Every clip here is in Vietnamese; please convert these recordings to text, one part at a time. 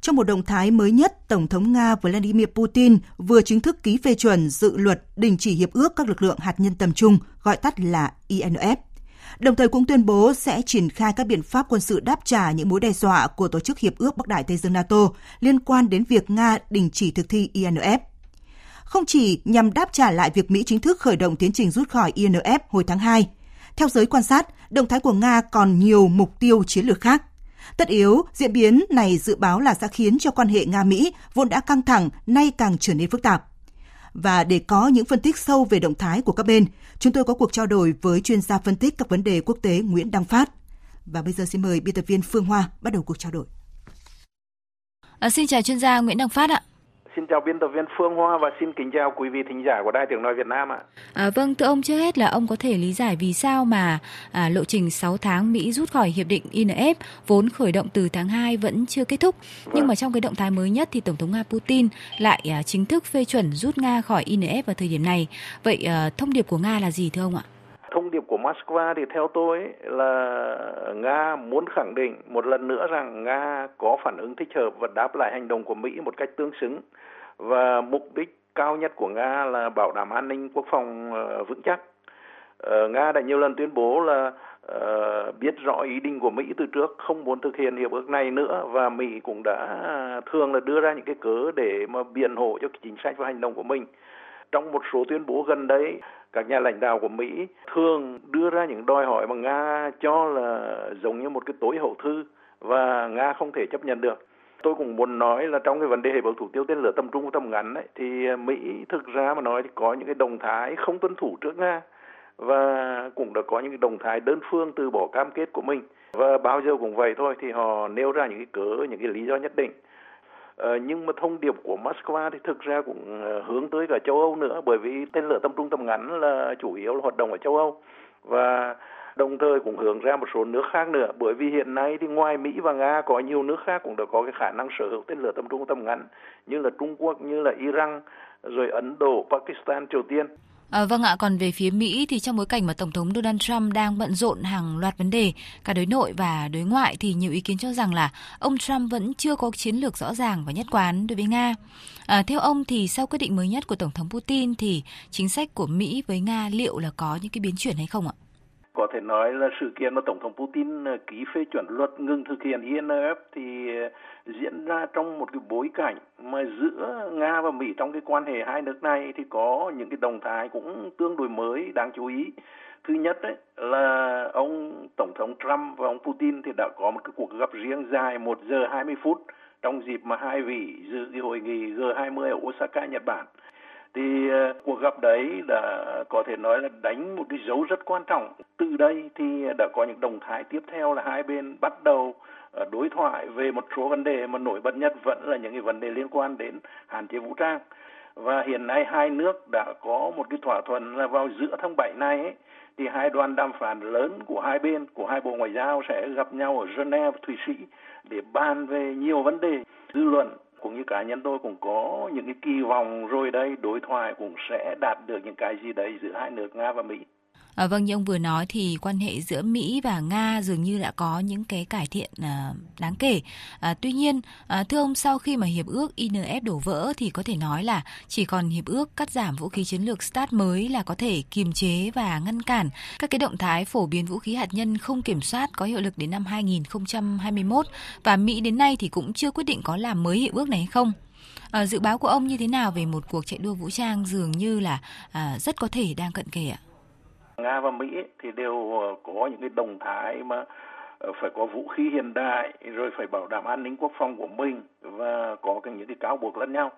trong một động thái mới nhất, Tổng thống Nga Vladimir Putin vừa chính thức ký phê chuẩn dự luật đình chỉ hiệp ước các lực lượng hạt nhân tầm trung, gọi tắt là INF. Đồng thời cũng tuyên bố sẽ triển khai các biện pháp quân sự đáp trả những mối đe dọa của Tổ chức Hiệp ước Bắc Đại Tây Dương NATO liên quan đến việc Nga đình chỉ thực thi INF. Không chỉ nhằm đáp trả lại việc Mỹ chính thức khởi động tiến trình rút khỏi INF hồi tháng 2, theo giới quan sát, động thái của Nga còn nhiều mục tiêu chiến lược khác – Tất yếu, diễn biến này dự báo là sẽ khiến cho quan hệ Nga-Mỹ vốn đã căng thẳng nay càng trở nên phức tạp. Và để có những phân tích sâu về động thái của các bên, chúng tôi có cuộc trao đổi với chuyên gia phân tích các vấn đề quốc tế Nguyễn Đăng Phát. Và bây giờ xin mời biên tập viên Phương Hoa bắt đầu cuộc trao đổi. À, xin chào chuyên gia Nguyễn Đăng Phát ạ. Xin chào biên tập viên Phương Hoa và xin kính chào quý vị thính giả của Đài Tiếng Nói Việt Nam ạ. À, vâng, thưa ông trước hết là ông có thể lý giải vì sao mà à, lộ trình 6 tháng Mỹ rút khỏi hiệp định INF vốn khởi động từ tháng 2 vẫn chưa kết thúc. Vâng. Nhưng mà trong cái động thái mới nhất thì Tổng thống Nga Putin lại à, chính thức phê chuẩn rút Nga khỏi INF vào thời điểm này. Vậy à, thông điệp của Nga là gì thưa ông ạ? Của Moscow thì theo tôi là Nga muốn khẳng định một lần nữa rằng Nga có phản ứng thích hợp và đáp lại hành động của Mỹ một cách tương xứng và mục đích cao nhất của Nga là bảo đảm an ninh quốc phòng ờ, vững chắc. Ờ, Nga đã nhiều lần tuyên bố là ờ, biết rõ ý định của Mỹ từ trước, không muốn thực hiện hiệp ước này nữa và Mỹ cũng đã thường là đưa ra những cái cớ để mà biện hộ cho chính sách và hành động của mình. Trong một số tuyên bố gần đây, các nhà lãnh đạo của Mỹ thường đưa ra những đòi hỏi mà Nga cho là giống như một cái tối hậu thư và Nga không thể chấp nhận được. Tôi cũng muốn nói là trong cái vấn đề hệ bảo thủ tiêu tên lửa tầm trung và tầm ngắn ấy, thì Mỹ thực ra mà nói thì có những cái động thái không tuân thủ trước Nga và cũng đã có những cái động thái đơn phương từ bỏ cam kết của mình. Và bao giờ cũng vậy thôi thì họ nêu ra những cái cớ những cái lý do nhất định. Ờ, nhưng mà thông điệp của Moscow thì thực ra cũng ờ, hướng tới cả châu Âu nữa bởi vì tên lửa tầm trung tầm ngắn là chủ yếu là hoạt động ở châu Âu và đồng thời cũng hướng ra một số nước khác nữa bởi vì hiện nay thì ngoài Mỹ và Nga có nhiều nước khác cũng đã có cái khả năng sở hữu tên lửa tầm trung tầm ngắn như là Trung Quốc như là Iran rồi Ấn Độ, Pakistan, Triều Tiên. À, vâng ạ, còn về phía Mỹ thì trong bối cảnh mà Tổng thống Donald Trump đang bận rộn hàng loạt vấn đề, cả đối nội và đối ngoại thì nhiều ý kiến cho rằng là ông Trump vẫn chưa có chiến lược rõ ràng và nhất quán đối với Nga. À, theo ông thì sau quyết định mới nhất của Tổng thống Putin thì chính sách của Mỹ với Nga liệu là có những cái biến chuyển hay không ạ? Có thể nói là sự kiện mà tổng thống Putin ờ, ký phê chuẩn luật ngừng thực hiện INF thì ờ, diễn ra trong một cái bối cảnh mà giữa Nga và Mỹ trong cái quan hệ hai nước này thì có những cái động thái cũng tương đối mới đáng chú ý. Thứ nhất đấy là ông tổng thống Trump và ông Putin thì đã có một cái cuộc gặp riêng dài 1 giờ 20 phút trong dịp mà hai vị dự cái hội nghị G20 ở Osaka, Nhật Bản thì uh, cuộc gặp đấy đã có thể nói là đánh một cái dấu rất quan trọng. Từ đây thì đã có những động thái tiếp theo là hai bên bắt đầu uh, đối thoại về một số vấn đề mà nổi bật nhất vẫn là những cái vấn đề liên quan đến hạn chế vũ trang. Và hiện nay hai nước đã có một cái thỏa thuận là vào giữa tháng 7 này ấy, thì hai đoàn đàm phán lớn của hai bên, của hai bộ ngoại giao sẽ gặp nhau ở Geneva, Thụy Sĩ để bàn về nhiều vấn đề dư luận cũng như cá nhân tôi cũng có những cái kỳ vọng rồi đây, đối thoại cũng sẽ đạt được những cái gì đấy giữa hai nước, Nga và Mỹ. À, vâng như ông vừa nói thì quan hệ giữa Mỹ và Nga dường như đã có những cái cải thiện à, đáng kể. À, tuy nhiên, à, thưa ông sau khi mà hiệp ước INF đổ vỡ thì có thể nói là chỉ còn hiệp ước cắt giảm vũ khí chiến lược START mới là có thể kiềm chế và ngăn cản các cái động thái phổ biến vũ khí hạt nhân không kiểm soát có hiệu lực đến năm 2021 và Mỹ đến nay thì cũng chưa quyết định có làm mới hiệp ước này hay không. À, dự báo của ông như thế nào về một cuộc chạy đua vũ trang dường như là à, rất có thể đang cận kề ạ? Nga và Mỹ thì đều ờ, có những cái động thái mà ờ, phải có vũ khí hiện đại, rồi phải bảo đảm an ninh quốc phòng của mình và có những cái cáo buộc lẫn nhau.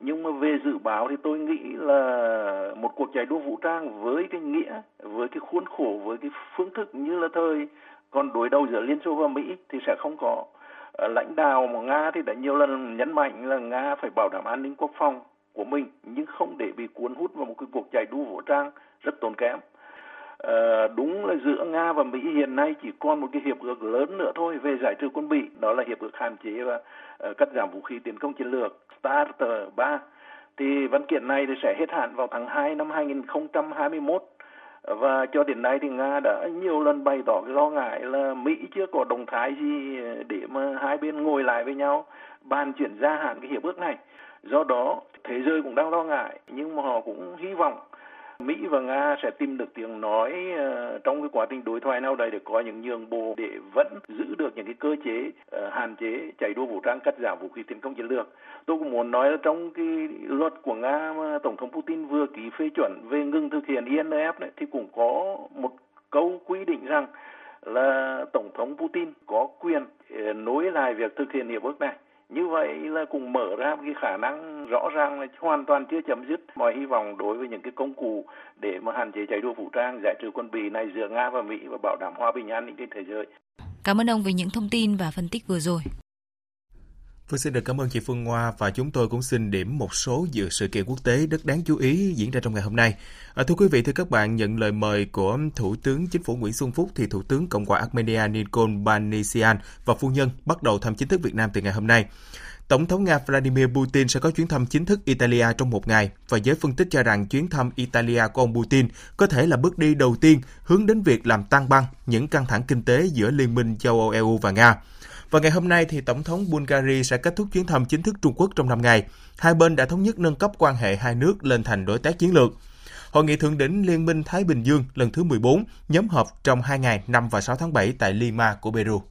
Nhưng mà về dự báo thì tôi nghĩ là một cuộc chạy đua vũ trang với cái nghĩa, với cái khuôn khổ, với cái phương thức như là thời còn đối đầu giữa liên xô và mỹ thì sẽ không có. Ờ, lãnh đạo của nga thì đã nhiều lần nhấn mạnh là nga phải bảo đảm an ninh quốc phòng của mình, nhưng không để bị cuốn hút vào một cái cuộc chạy đua vũ trang rất tốn kém. Ờ, đúng là giữa Nga và Mỹ hiện nay chỉ còn một cái hiệp ước lớn nữa thôi về giải trừ quân bị, đó là hiệp ước hạn chế và uh, cắt giảm vũ khí tiến công chiến lược START 3. Thì văn kiện này thì sẽ hết hạn vào tháng 2 năm 2021 và cho đến nay thì Nga đã nhiều lần bày tỏ cái lo ngại là Mỹ chưa có động thái gì để mà hai bên ngồi lại với nhau bàn chuyển gia hạn cái hiệp ước này. Do đó thế giới cũng đang lo ngại nhưng mà họ cũng hy vọng Mỹ và Nga sẽ tìm được tiếng nói uh, trong cái quá trình đối thoại nào đây để có những nhường bộ để vẫn giữ được những cái cơ chế uh, hạn chế chạy đua vũ trang cắt giảm vũ khí tiến công chiến lược. Tôi cũng muốn nói là trong cái luật của Nga mà Tổng thống Putin vừa ký phê chuẩn về ngừng thực hiện INF đấy thì cũng có một câu quy định rằng là Tổng thống Putin có quyền ờ, nối lại việc thực hiện hiệp ước này như vậy là cũng mở ra một cái khả năng rõ ràng là hoàn toàn chưa chấm dứt mọi hy vọng đối với những cái công cụ để mà hạn chế chạy đua vũ trang, giải trừ quân bị này giữa Nga và Mỹ và bảo đảm hòa bình an ninh trên thế giới. Cảm ơn ông về những thông tin và phân tích vừa rồi. Vâng xin được cảm ơn chị Phương Hoa và chúng tôi cũng xin điểm một số dự sự kiện quốc tế rất đáng chú ý diễn ra trong ngày hôm nay. À, thưa quý vị, thưa các bạn, nhận lời mời của Thủ tướng Chính phủ Nguyễn Xuân Phúc thì Thủ tướng Cộng hòa Armenia Nikol Pashinyan và phu nhân bắt đầu thăm chính thức Việt Nam từ ngày hôm nay. Tổng thống Nga Vladimir Putin sẽ có chuyến thăm chính thức Italia trong một ngày và giới phân tích cho rằng chuyến thăm Italia của ông Putin có thể là bước đi đầu tiên hướng đến việc làm tan băng những căng thẳng kinh tế giữa Liên minh châu Âu EU và Nga. Và ngày hôm nay thì Tổng thống Bulgaria sẽ kết thúc chuyến thăm chính thức Trung Quốc trong năm ngày. Hai bên đã thống nhất nâng cấp quan hệ hai nước lên thành đối tác chiến lược. Hội nghị thượng đỉnh Liên minh Thái Bình Dương lần thứ 14 nhóm họp trong hai ngày 5 và 6 tháng 7 tại Lima của Peru.